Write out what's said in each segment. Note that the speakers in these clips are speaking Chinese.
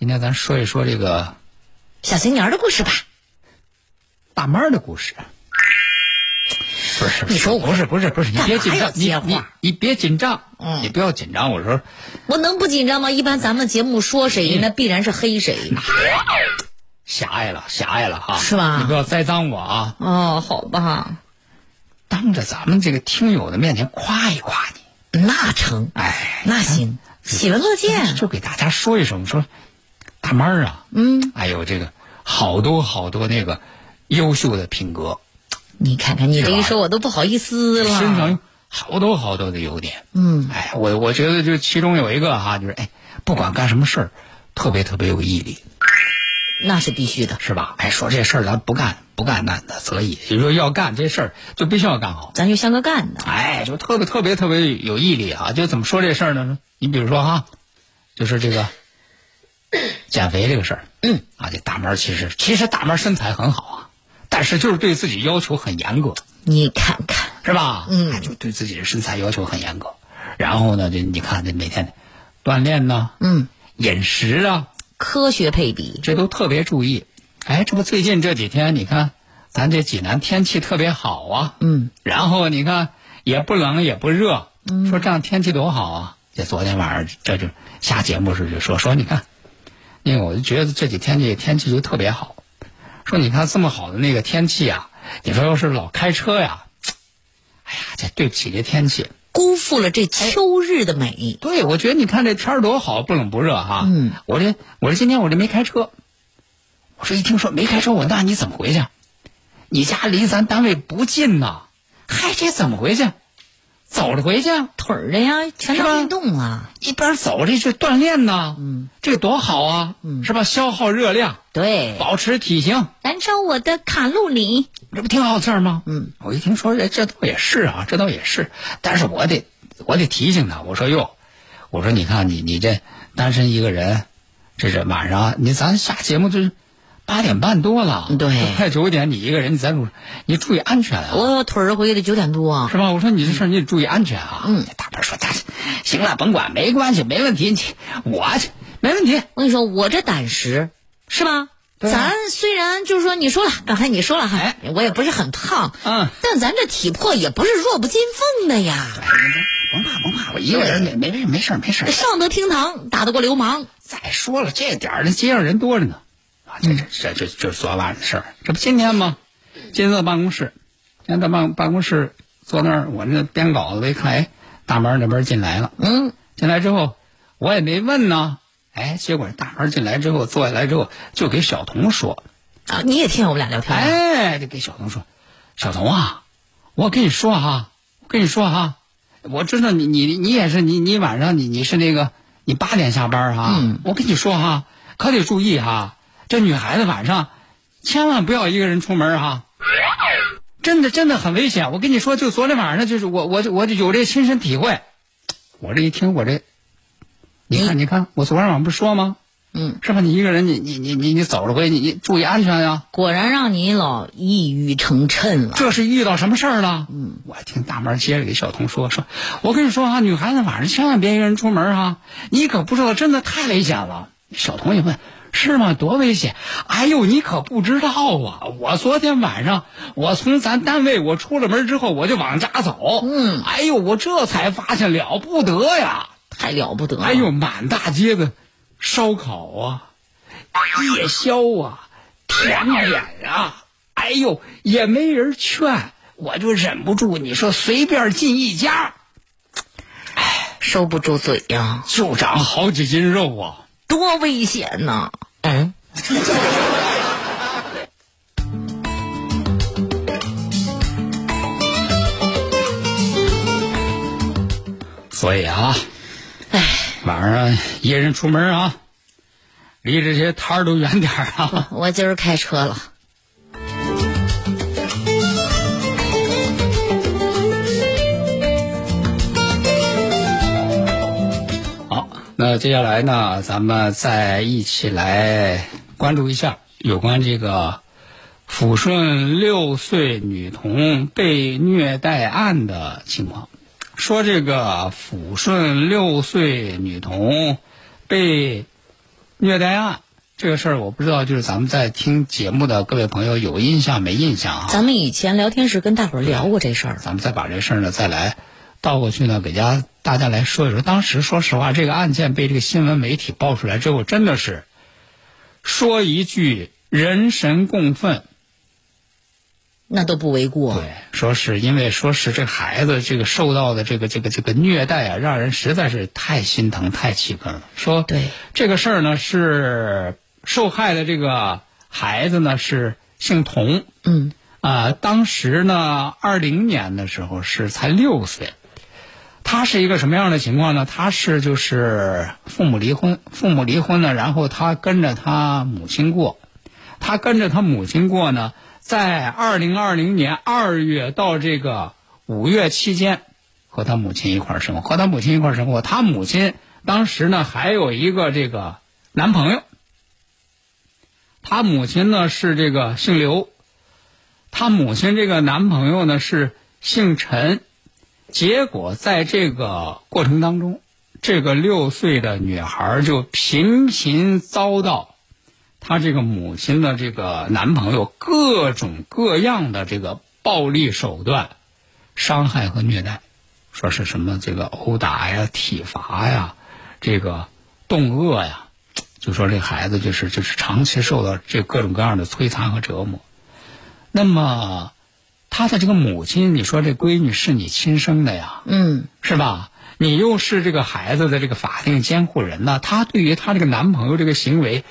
今天咱说一说这个小新年的故事吧。大妈儿的故事。不是，你说我不是不是不是，你别紧张，你你你别紧张，嗯你不要紧张。我说我能不紧张吗？一般咱们节目说谁，那必然是黑谁。狭隘了，狭隘了哈，是吧你不要栽赃我啊！哦，好吧，当着咱们这个听友的面前夸一夸你，那成，哎，那行，喜闻乐见。就给大家说一声，说大妹儿啊，嗯，哎呦，这个好多好多那个优秀的品格，你看看你这一说，我都不好意思了。身上有好多好多的优点。嗯，哎，我我觉得就其中有一个哈，就是哎，不管干什么事儿，特别特别有毅力，那是必须的。是吧？哎，说这事儿咱不干不干那那则已，你说要干这事儿就必须要干好。咱就像个干的。哎，就特别特别特别有毅力啊！就怎么说这事儿呢？你比如说哈，就是这个 减肥这个事儿，嗯，啊，这大妈其实其实大妈身材很好啊，但是就是对自己要求很严格，你看看，是吧？嗯哎就对自己的身材要求很严格。然后呢，这你看这每天锻炼呢，嗯，饮食啊，科学配比。这都特别注意。哎，这不最近这几天你看，咱这济南天气特别好啊，嗯，然后你看也不冷也不热，说这样天气多好啊！这昨天晚上这就下节目时就说说你看，那个我就觉得这几天这个天气就特别好，说你看这么好的那个天气啊，你说要是老开车呀，哎呀，这对不起这天气。辜负了这秋日的美。对，我觉得你看这天儿多好，不冷不热哈。嗯，我这我这今天我这没开车，我说一听说没开车，我那你怎么回去？你家离咱单位不近呐，嗨，这怎么回去？走着回去，腿儿的呀，全是运动啊。一边走着是锻炼呐，嗯，这多好啊，嗯。是吧？消耗热量，对，保持体型，燃烧我的卡路里。这不挺好事儿吗？嗯，我一听说这这倒也是啊，这倒也是，但是我得我得提醒他，我说哟，我说你看你你这单身一个人，这是晚上你咱下节目就是八点半多了，对都快九点，你一个人你在路上，你注意安全啊，我腿儿回去得九点多。是吧？我说你这事儿你得注意安全啊。嗯大辈儿说，大行了，甭管，没关系，没问题，你我没问题。我跟你说，我这胆识是吧？啊咱虽然就是说，你说了，刚才你说了哈，哎我也不是很胖，嗯，但咱这体魄也不是弱不禁风的呀。甭怕甭怕，我一个人没没没没事儿没事儿。上得厅堂，打得过流氓。再说了，这点儿那街上人多着呢，啊，这这这这这是昨晚的事儿。这不今天吗？今天在办公室，今天在办办公室坐那儿，我那编稿子，我一看，哎，大门那边进来了。嗯，进来之后，我也没问呢，哎，结果大门进来之后，坐下来之后，就给小童说，啊，你也听我们俩聊天啊？哎，就给小童说，小童啊，我跟你说哈，我跟你说哈，我知道你你你也是你你晚上你你是那个你八点下班哈，嗯我跟你说哈，可得注意哈，这女孩子晚上千万不要一个人出门哈。真的真的很危险，我跟你说，就昨天晚上，就是我我我就有这亲身体会。我这一听，我这，你看你看，我昨天晚上不是说吗？嗯，是吧？你一个人，你你你你你走了回，你你注意安全呀、果然让你老一语成谶了。这是遇到什么事儿了？嗯，我听大门接着给小童说说，我跟你说啊，女孩子晚上千万别一个人出门啊，你可不知道，真的太危险了。小童也问是吗？多危险！哎呦，你可不知道啊！我昨天晚上，我从咱单位我出了门之后，我就往家走。嗯哎呦，我这才发现了不得呀！太了不得了。哎呦，满大街的烧烤啊，夜宵啊，甜点啊，哎呦，也没人劝，我就忍不住，你说随便进一家，哎收不住嘴呀、就长好几斤肉啊！多危险呐！嗯，所以啊，哎，晚上一人出门啊，离这些摊儿都远点儿啊。我今儿开车了。那接下来呢，咱们再一起来关注一下有关这个抚顺六岁女童被虐待案的情况。说这个抚顺六岁女童被虐待案这个事儿，我不知道，就是咱们在听节目的各位朋友有印象没印象啊？咱们以前聊天时跟大伙儿聊过这事儿，咱们再把这事儿呢再来倒过去呢，给家大家来说一说。当时说实话，这个案件被这个新闻媒体爆出来之后，真的是说一句人神共愤。那都不为过。对，说是因为说是这孩子这个受到的这个这个这个虐待啊，让人实在是太心疼、太气愤了。说对这个事儿呢是受害的这个孩子呢是姓童，嗯，啊、当时呢，二零年的时候是才六岁。他是一个什么样的情况呢？他是就是父母离婚，父母离婚呢，然后他跟着他母亲过。他跟着他母亲过呢，在二零二零年二月到这个五月期间，和他母亲一块儿生活，和他母亲一块儿生活。他母亲当时呢还有一个这个男朋友，他母亲呢是这个姓刘，他母亲这个男朋友呢是姓陈，结果在这个过程当中，这个六岁的女孩就频频遭到她这个母亲的这个男朋友各种各样的这个暴力手段伤害和虐待，说是什么这个殴打呀、体罚呀、这个冻饿呀，就说这孩子就是就是长期受到这各种各样的摧残和折磨。那么，他的这个母亲，你说这闺女是你亲生的呀，嗯，是吧？你又是这个孩子的这个法定监护人呢，她对于她这个男朋友这个行为，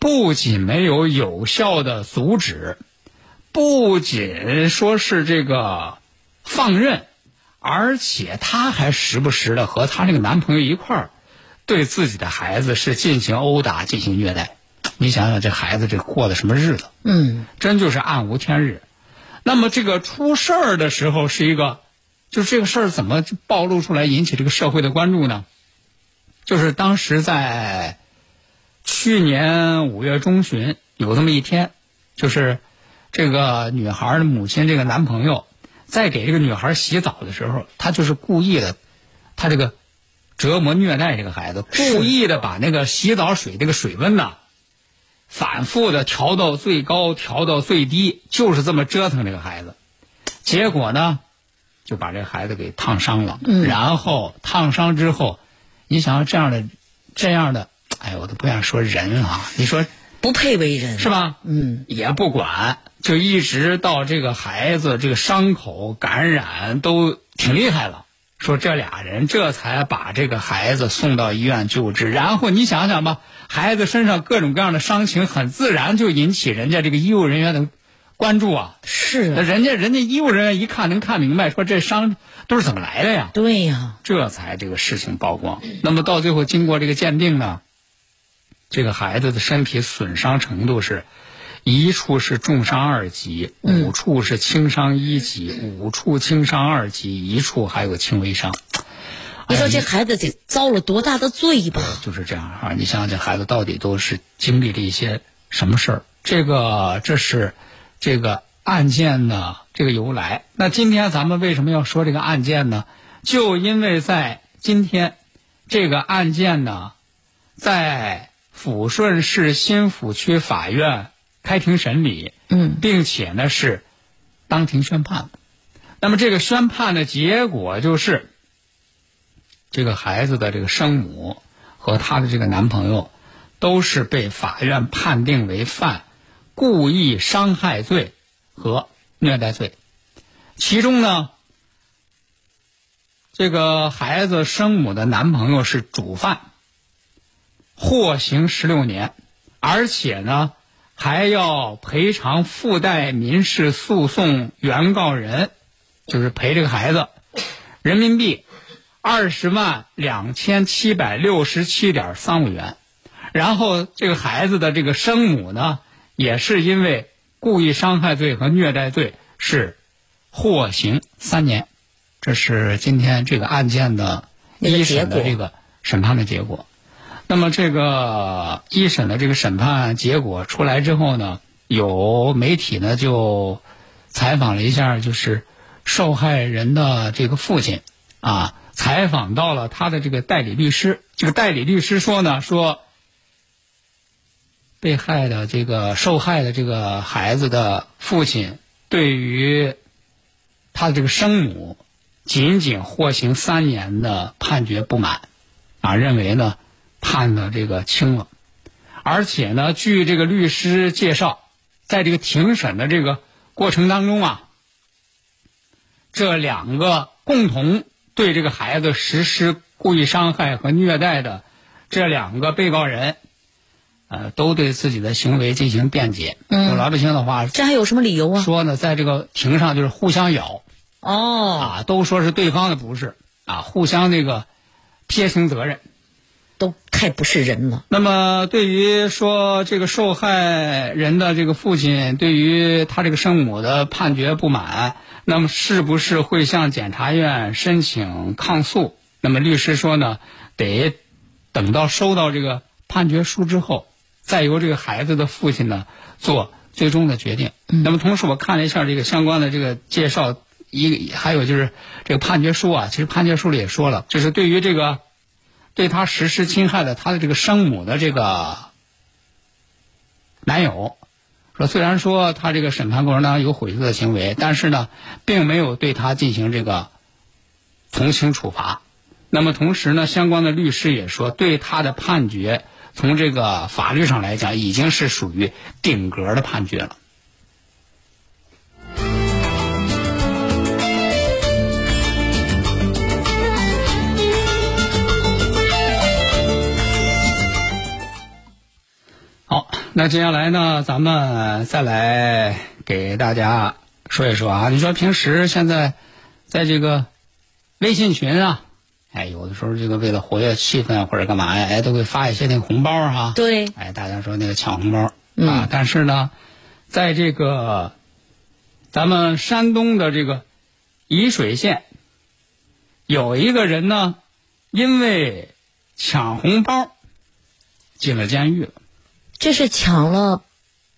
不仅没有有效的阻止，不仅说是这个放任，而且她还时不时的和她这个男朋友一块儿，对自己的孩子是进行殴打、进行虐待。你想想，这孩子这过的什么日子？嗯，真就是暗无天日。那么这个出事儿的时候是一个，就是这个事儿怎么暴露出来引起这个社会的关注呢？就是当时在去年五月中旬有这么一天，就是这个女孩的母亲这个男朋友在给这个女孩洗澡的时候，他就是故意的，他这个折磨虐待这个孩子，故意的把那个洗澡水这个水温呐。反复的调到最高，调到最低，就是这么折腾这个孩子。结果呢，就把这孩子给烫伤了。嗯然后烫伤之后，你想想这样的，这样的，哎，我都不想说人啊，你说不配为人，是？吧？嗯，也不管，就一直到这个孩子这个伤口感染都挺厉害了。说这俩人这才把这个孩子送到医院救治，然后你想想吧，孩子身上各种各样的伤情，很自然就引起人家这个医务人员的关注啊。是啊，人家人家医务人员一看能看明白，说这伤都是怎么来的呀？对呀，这才这个事情曝光。那么到最后经过这个鉴定呢，这个孩子的身体损伤程度是，一处是重伤二级，五处是轻伤一级，五处轻伤二级，一处还有轻微伤。你说哎这孩子得遭了多大的罪吧？就是这样啊！你想想，这孩子到底都是经历了一些什么事儿？这个这是这个案件呢，这个由来。那今天咱们为什么要说这个案件呢？就因为在今天，这个案件呢，在抚顺市新抚区法院开庭审理，嗯，并且呢是当庭宣判了。那么这个宣判的结果就是，这个孩子的这个生母和她的这个男朋友，都是被法院判定为犯故意伤害罪和虐待罪。其中呢，这个孩子生母的男朋友是主犯，获刑十六年，而且呢还要赔偿附带民事诉讼原告人，就是赔这个孩子人民币二十万两千七百六十七点三五元。然后这个孩子的这个生母呢，也是因为故意伤害罪和虐待罪是获刑三年。这是今天这个案件的一审的这个审判的结果。那么这个一审的这个审判结果出来之后呢，有媒体呢就采访了一下，就是受害人的这个父亲啊，采访到了他的这个代理律师。这个代理律师说呢，说被害的这个受害的这个孩子的父亲对于他的这个生母仅仅获刑三年的判决不满，啊，认为呢判的这个轻了，而且呢，据这个律师介绍，在这个庭审的这个过程当中啊，这两个共同对这个孩子实施故意伤害和虐待的这两个被告人，呃，都对自己的行为进行辩解。嗯用老百姓的话这还有什么理由啊？说呢，在这个庭上就是互相咬。哦，啊，都说是对方的不是啊，互相那个撇清责任。都太不是人了。那么，对于说这个受害人的这个父亲对于他这个生母的判决不满，那么是不是会向检察院申请抗诉？那么律师说呢，得等到收到这个判决书之后，再由这个孩子的父亲呢做最终的决定。那么同时，我看了一下这个相关的这个介绍，一还有就是这个判决书啊，其实判决书里也说了，就是对于这个。对他实施侵害的他的这个生母的这个男友，说虽然说他这个审判过程当中有悔罪的行为，但是呢，并没有对他进行这个从轻处罚。那么同时呢，相关的律师也说，对他的判决从这个法律上来讲，已经是属于顶格的判决了。那接下来呢，咱们再来给大家说一说啊。你说平时现在在这个微信群啊，哎，有的时候这个为了活跃气氛或者干嘛呀，哎，都会发一些那个红包哈。对，哎，大家说那个抢红包啊，但是呢，在这个咱们山东的这个沂水县，有一个人呢，因为抢红包进了监狱了。这是抢了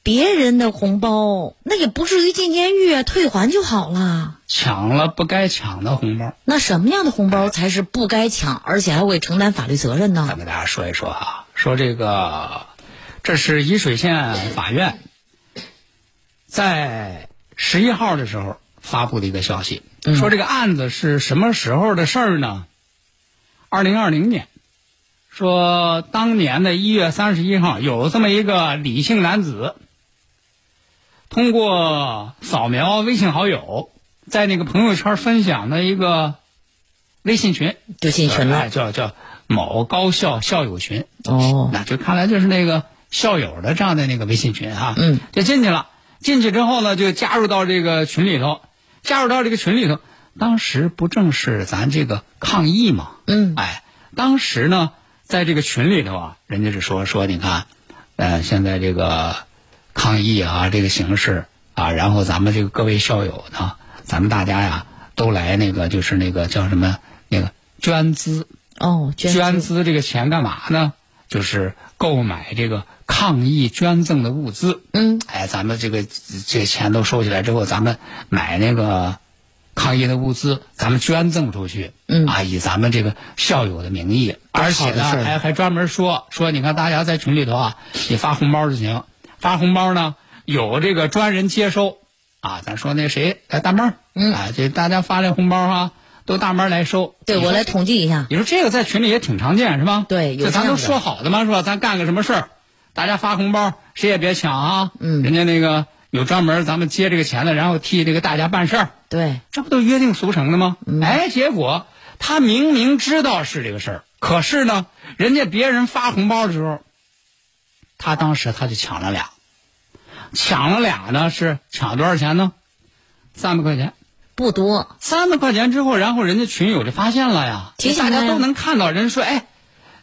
别人的红包，那也不至于进监狱啊，退还就好了。抢了不该抢的红包。那什么样的红包才是不该抢，而且还会承担法律责任呢咱？给大家说一说啊，说这个，这是沂水县法院在十一号的时候发布的一个消息，说这个案子是什么时候的事儿呢？二零二零年，说当年的一月三十一号，有这么一个李姓男子，通过扫描微信好友，在那个朋友圈分享的一个微信群，就进群哎了。叫叫某高校校友群。哦，那就看来就是那个校友的这样的那个微信群哈，嗯，就进去了。进去之后呢，就加入到这个群里头，加入到这个群里头。当时不正是咱这个抗疫嘛，嗯哎，当时呢，在这个群里头啊，人家是说说，你看，呃，现在这个抗疫啊，这个形势啊，然后咱们这个各位校友呢，咱们大家呀，都来那个就是那个叫什么那个捐资，哦，捐捐资这个钱干嘛呢？就是购买这个抗疫捐赠的物资。嗯，哎，咱们这个这个钱都收起来之后，咱们买那个抗疫的物资，咱们捐赠出去，嗯。啊，以咱们这个校友的名义，而且呢，还还专门说说，你看大家在群里头啊，你发红包就行，发红包呢有这个专人接收，啊，咱说那谁来大妹儿，嗯。啊，这大家发这红包啊，都大妹儿来收，对我来统计一下。你说这个在群里也挺常见是吧？对有这咱都说好的嘛是吧？咱干个什么事儿，大家发红包，谁也别抢啊。嗯。人家那个有专门咱们接这个钱的，然后替这个大家办事儿，对，这不都约定俗成的吗？嗯哎，结果他明明知道是这个事儿，可是呢，人家别人发红包的时候，他当时他就抢了俩，抢了俩呢是抢多少钱呢？三百块钱。不多。三百块钱之后，然后人家群友就发现了呀，提醒他呀大家都能看到，人说，哎，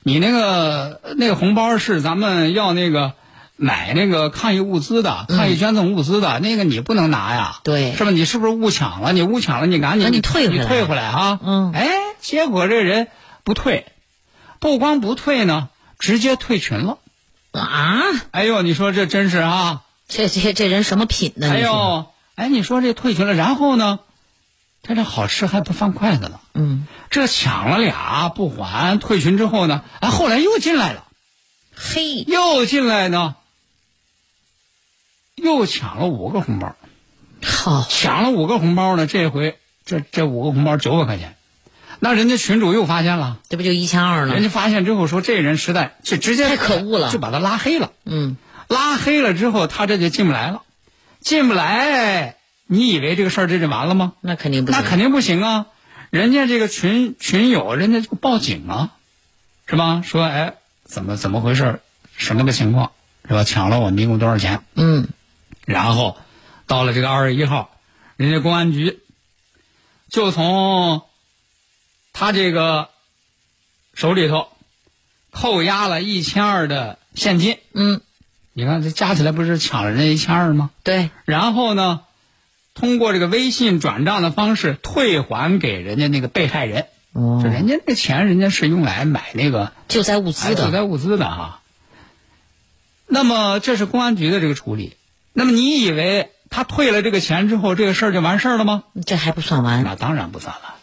你那个那个红包是咱们要那个买那个抗疫物资的，抗疫捐赠物资的，那个你不能拿呀，对是吧？你是不是误抢了？你误抢了，你赶紧赶紧退回来你退回来啊！嗯哎，结果这人不退，不光不退呢，直接退群了。啊，哎呦，你说这真是啊！这这这人什么品呢？哎呦，哎，你说这退群了，然后呢，他这好吃还不放筷子了。嗯，这抢了俩不还，退群之后呢，啊，后来又进来了，嘿，又进来呢，又抢了五个红包，好，抢了五个红包呢，这回这这五个红包九百块钱，那人家群主又发现了，这不就一千二了？人家发现之后说这人实在就直接太可恶了就把他拉黑了，嗯，拉黑了之后他这就进不来了，进不来，你以为这个事儿这就完了吗？那肯定不行。那肯定不行啊！人家这个群群友，人家就报警啊，是吧？说哎，怎么怎么回事？什么个情况？是吧？抢了我们一共多少钱？嗯，然后到了这个二月一号，人家公安局就从他这个手里头扣押了一千二的现金。嗯，你看这加起来不是抢了人家一千二吗？对，然后呢，通过这个微信转账的方式退还给人家那个被害人。哦这人家那钱，人家是用来买那个救灾物资的，救灾物资的哈。那么这是公安局的这个处理。那么你以为他退了这个钱之后，这个事儿就完事儿了吗？这还不算完。那当然不算了。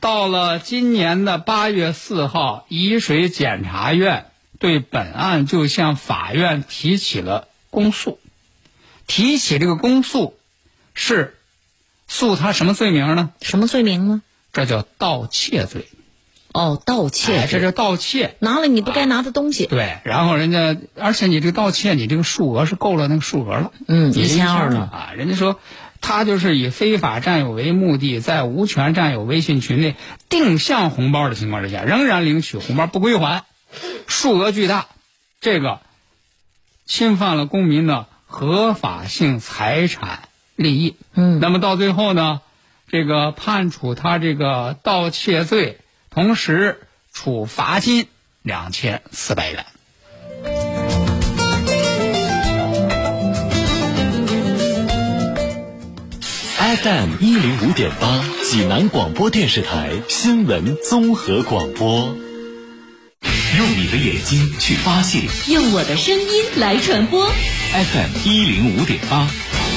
到了今年的八月四号，沂水检察院对本案就向法院提起了公诉。提起这个公诉，是诉他什么罪名呢？什么罪名呢？这叫盗窃罪。哦，盗哎窃，这是盗窃。拿了你不该拿的东西。对，然后人家，而且你这个盗窃，你这个数额是够了那个数额了，嗯你1200了啊。人家说，他就是以非法占有为目的，在无权占有微信群内定向红包的情况之下，仍然领取红包不归还，数额巨大，这个侵犯了公民的合法性财产利益。嗯，那么到最后呢，这个判处他这个盗窃罪，同时处罚金两千四百元。FM 一零五点八，济南广播电视台新闻综合广播。用你的眼睛去发现用我的声音来传播。FM 一零五点八，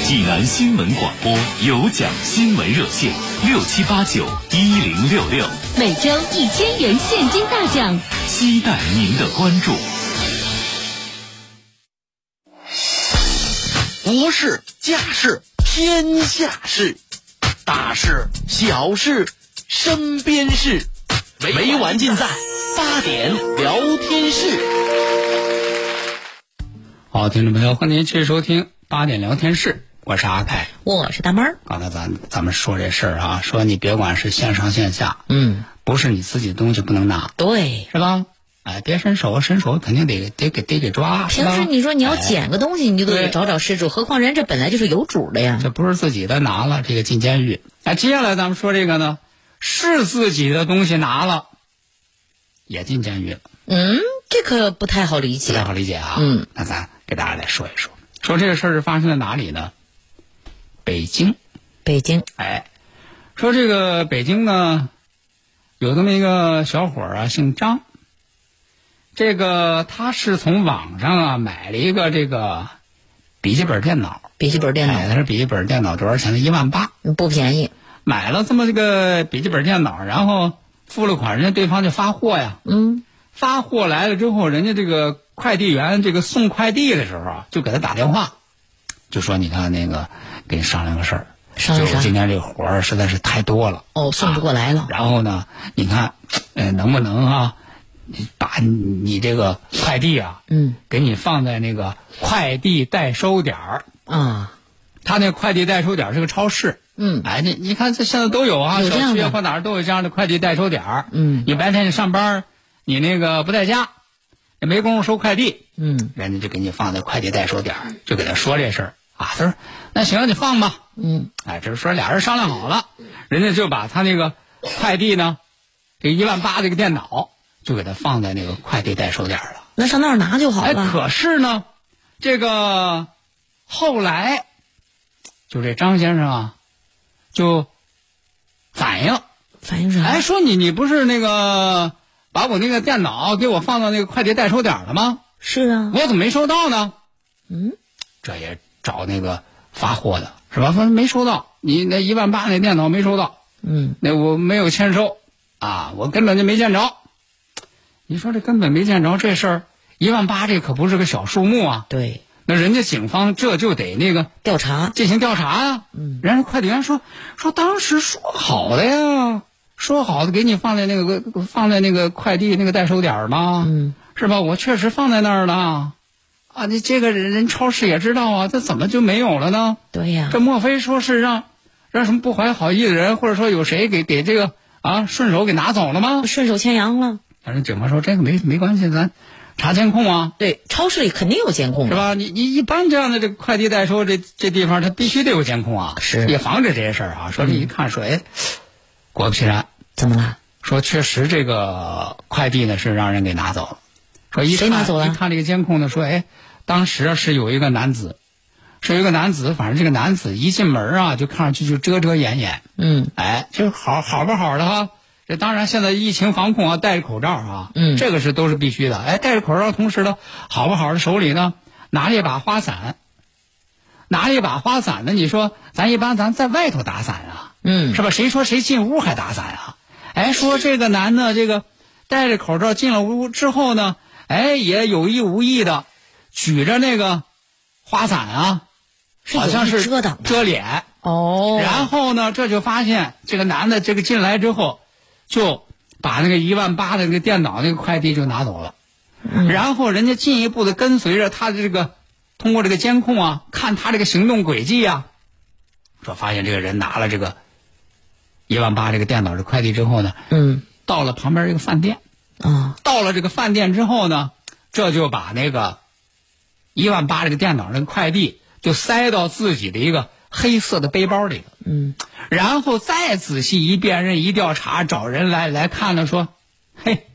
济南新闻广播有奖新闻热线六七八九一零六六，每周一千元现金大奖。期待您的关注。国事、家事、天下事，大事、小事、身边事，每晚尽在八点聊天室。好，听众朋友，欢迎您继续收听八点聊天室，我是阿凯。我是大妹儿。刚才咱咱们说这事儿啊，说你别管是线上线下，嗯，不是你自己的东西不能拿，对。是吧？哎，别伸手，伸手肯定得得给得给抓。平时你说你要哎捡个东西，你就得找找失主，何况人这本来就是有主的呀。这不是自己的拿了，这个进监狱。哎，接下来咱们说这个呢，是自己的东西拿了，也进监狱了，嗯，这可不太好理解不太。好理解啊。嗯，那咱给大家来说一说，说这个事儿是发生在哪里呢？北京。北京，哎，说这个北京呢，有这么一个小伙儿啊，姓张。这个他是从网上啊买了一个这个笔记本电脑，笔记本电哎，脑他是笔记本电脑多少钱呢？一万八。不便宜。买了这么这个笔记本电脑，然后付了款，人家对方就发货呀。嗯，发货来了之后，人家这个快递员这个送快递的时候啊，就给他打电话，就说你看那个给你商量个事儿，商量啥就是今天这活儿实在是太多了。哦，送不过来了。然后呢，你看，呃，能不能啊，把你这个快递啊，嗯，给你放在那个快递代收点儿。啊，他那快递代收点儿是个超市。嗯哎，你你看这现在都有啊，小区啊或哪儿都有这样的快递代收点儿。嗯你白天你上班，你那个不在家，也没工夫收快递，嗯人家就给你放在快递代收点儿，就给他说这事儿啊。他说那行，你放吧。嗯，哎，这是说俩人商量好了，人家就把他那个快递呢，这一万八这个电脑就给他放在那个快递代收点了。那上那儿拿就好哎，了。可是呢，这个后来就这张先生啊，就反映，反映啥？哎，说你你不是那个把我那个电脑给我放到那个快递代收点了吗？是啊。我怎么没收到呢？嗯，这也找那个发货的是吧？说没收到，你那一万八那电脑没收到，嗯，那我没有签收啊，我根本就没见着。你说这根本没见着这事儿，一万八这可不是个小数目啊。对，那人家警方这就得那个调查。进行调查呀、嗯，人家快递员说说当时说好的呀，说好的给你放在那个放在那个快递那个代收点儿嘛，嗯，是吧？我确实放在那儿了。啊，你这个人人超市也知道啊，这怎么就没有了呢？对呀。这莫非说是让让什么不怀好意的人，或者说有谁给给这个啊顺手给拿走了吗？顺手牵羊了。反正警方说这个没没关系，咱查监控啊。对，超市里肯定有监控。是吧？你你一般这样的这个快递代收这这地方，它必须得有监控啊，是也防止这些事儿啊。说你一看说，哎，果不其然，怎么了？说确实这个快递呢是让人给拿走了。说一看谁拿走了一看这个监控呢，说哎，当时是有一个男子，是有一个男子，反正这个男子一进门啊，就看上去就遮遮掩掩，嗯哎，就好好不好的哈。这当然，现在疫情防控啊，戴着口罩啊，嗯这个是都是必须的。哎，戴着口罩，同时呢，好不好的手里呢拿着一把花伞，拿着一把花伞呢，你说咱一般咱在外头打伞啊，嗯是吧？谁说谁进屋还打伞啊？哎，说这个男的这个戴着口罩进了屋之后呢，哎，也有意无意的举着那个花伞啊，好像是遮挡的遮脸。哦。然后呢，这就发现这个男的这个进来之后，就把那个一万八的那个电脑那个快递就拿走了。然后人家进一步的跟随着他的这个，通过这个监控啊，看他这个行动轨迹啊，说发现这个人拿了这个一万八这个电脑的快递之后呢，嗯到了旁边这个饭店，啊到了这个饭店之后呢，这就把那个一万八这个电脑那个快递就塞到自己的一个黑色的背包里了。嗯然后再仔细一辨认、一调查，找人来来看了，说：“嘿，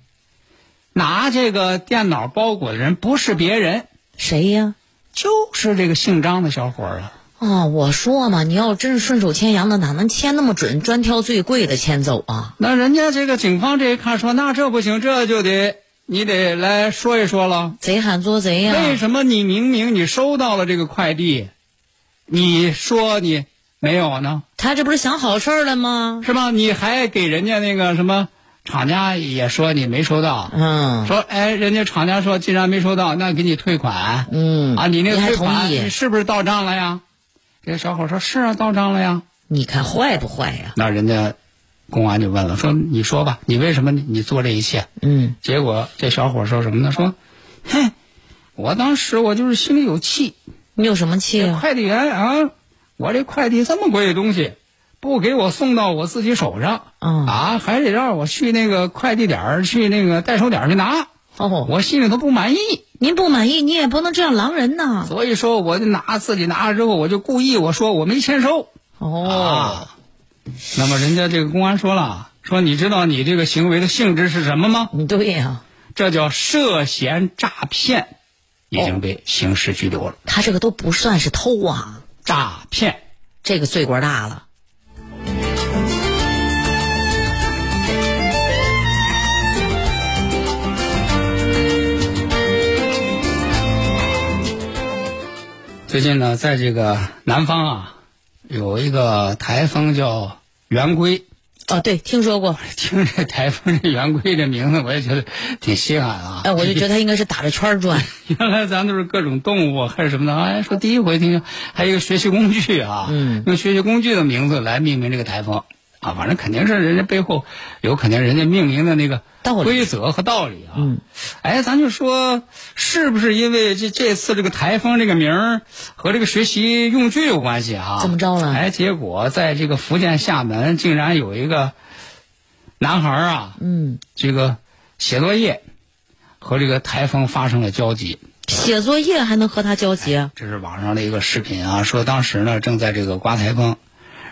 拿这个电脑包裹的人不是别人，谁呀？就是这个姓张的小伙儿啊。啊，我说嘛，你要真是顺手牵羊的，哪能牵那么准，专挑最贵的牵走啊？那人家这个警方这一看说，那这不行，这就得你得来说一说了。贼喊捉贼呀、为什么你明明你收到了这个快递，你说你没有呢？他这不是想好事儿了吗？是吧？你还给人家那个什么厂家也说你没收到，嗯说哎，人家厂家说既然没收到，那给你退款。嗯啊，你那个退款是不是到账了呀？这个小伙说：“是啊，到账了呀。你看坏不坏呀、”那人家公安就问了，说：“你说吧，你为什么你你做这一切嗯？”结果这小伙说什么呢？说：“哼，我当时我就是心里有气，你有什么气啊？快递员啊，我这快递这么贵的东西，不给我送到我自己手上，嗯啊，还得让我去那个快递点儿去那个代收点儿去拿，哦，我心里头不满意。”您不满意，你也不能这样狼人呐。所以说，我就拿自己拿了之后，我就故意我说我没签收。哦，啊，那么人家这个公安说了，说你知道你这个行为的性质是什么吗？对呀、这叫涉嫌诈骗，已经被刑事拘留了。他这个都不算是偷啊，诈骗，这个罪过大了。最近呢，在这个南方啊，有一个台风叫圆规。哦，对，听说过。听这台风这圆规这名字，我也觉得挺稀罕啊。哎，我就觉得它应该是打着圈转。原来咱都是各种动物还是什么的，哎，说第一回听还有一个学习工具啊，嗯，用学习工具的名字来命名这个台风啊，反正肯定是人家背后有肯定人家命名的那个规则和道理啊。嗯，哎，咱就说是不是因为这这次这个台风这个名儿和这个学习用具有关系啊？怎么着了哎，结果在这个福建厦门竟然有一个男孩儿啊，嗯，这个写作业和这个台风发生了交集。写作业还能和他交集？这是网上的一个视频啊，说当时呢正在这个刮台风，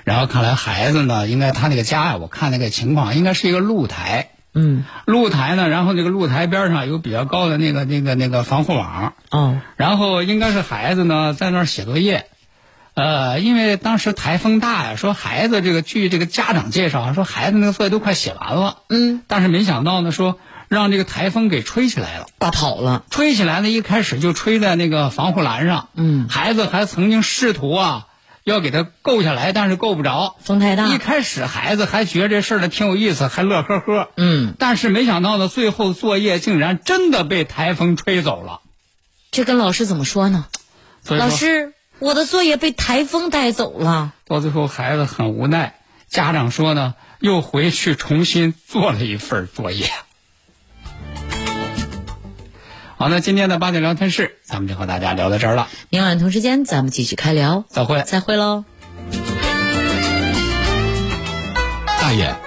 然后看来孩子呢，应该他那个家呀，我看那个情况应该是一个露台，嗯，露台呢，然后这个露台边上有比较高的那个那个那个防护网，哦，然后应该是孩子呢在那儿写作业，呃，因为当时台风大呀，说孩子这个据这个家长介绍说孩子那个作业都快写完了，嗯，但是没想到呢说让这个台风给吹起来了。刮跑了。吹起来呢，一开始就吹在那个防护栏上。嗯。孩子还曾经试图啊，要给他够下来，但是够不着。风太大一开始孩子还觉得这事儿呢挺有意思，还乐呵呵。嗯，但是没想到呢，最后作业竟然真的被台风吹走了。这跟老师怎么说呢？说老师，我的作业被台风带走了。到最后孩子很无奈，家长说呢，又回去重新做了一份作业。好，那今天的八点聊天室，咱们就和大家聊到这儿了，明晚同时间咱们继续开聊，再会。再会喽。大爷，您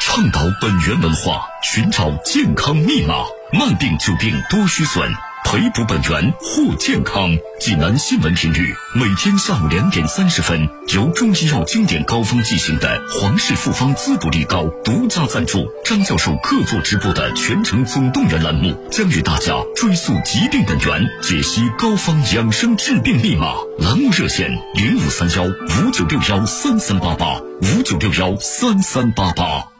倡导本源文化，寻找健康密码。慢病久病多虚损，培补本源护健康。济南新闻频率每天下午两点三十分，由中医药经典高峰进行的皇氏复方滋补力高独家赞助，张教授客座直播的全程总动员栏目，将与大家追溯疾病本源，解析膏方养生治病密码。栏目热线零五三幺五九六幺三三八八五九六幺三三八八。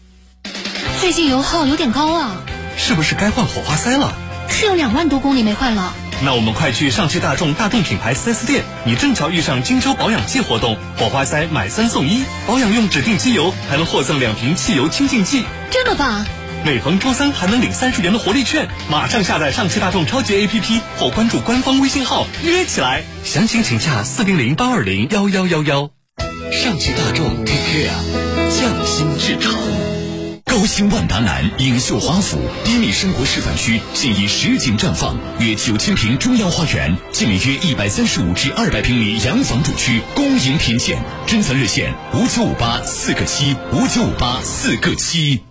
最近油耗有点高啊，是不是该换火花塞了？是有两万多公里没换了。那我们快去上汽大众大众品牌 4S 店，你正巧遇上金州保养季活动，火花塞买三送一，保养用指定机油还能获赠两瓶汽油清净剂。这么棒！每逢周三还能领三十元的活力券，马上下载上汽大众超级 APP 或关注官方微信号约起来。详情请洽四零零八二零幺幺幺幺。上汽大众 Take Care，匠心制成。高新万达南影秀华府低密生活示范区现已实景绽放，约九千平中央花园，建立约一百三十五至二百平米洋房住区，恭迎品鉴。珍藏热线五九五八四个七五九五八四个七。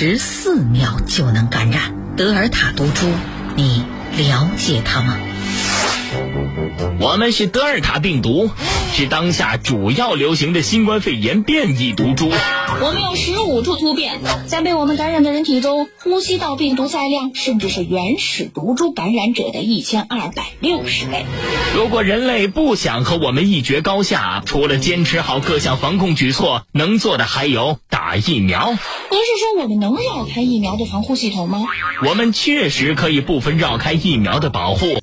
十四秒就能感染德尔塔毒株，你了解它吗？我们是德尔塔病毒，是当下主要流行的新冠肺炎变异毒株。我们有十五处突变，在被我们感染的人体中，呼吸道病毒载量甚至是原始毒株感染者的一千二百六十倍。如果人类不想和我们一决高下，除了坚持好各项防控举措，能做的还有打疫苗。您是说我们能绕开疫苗的防护系统吗？我们确实可以部分绕开疫苗的保护。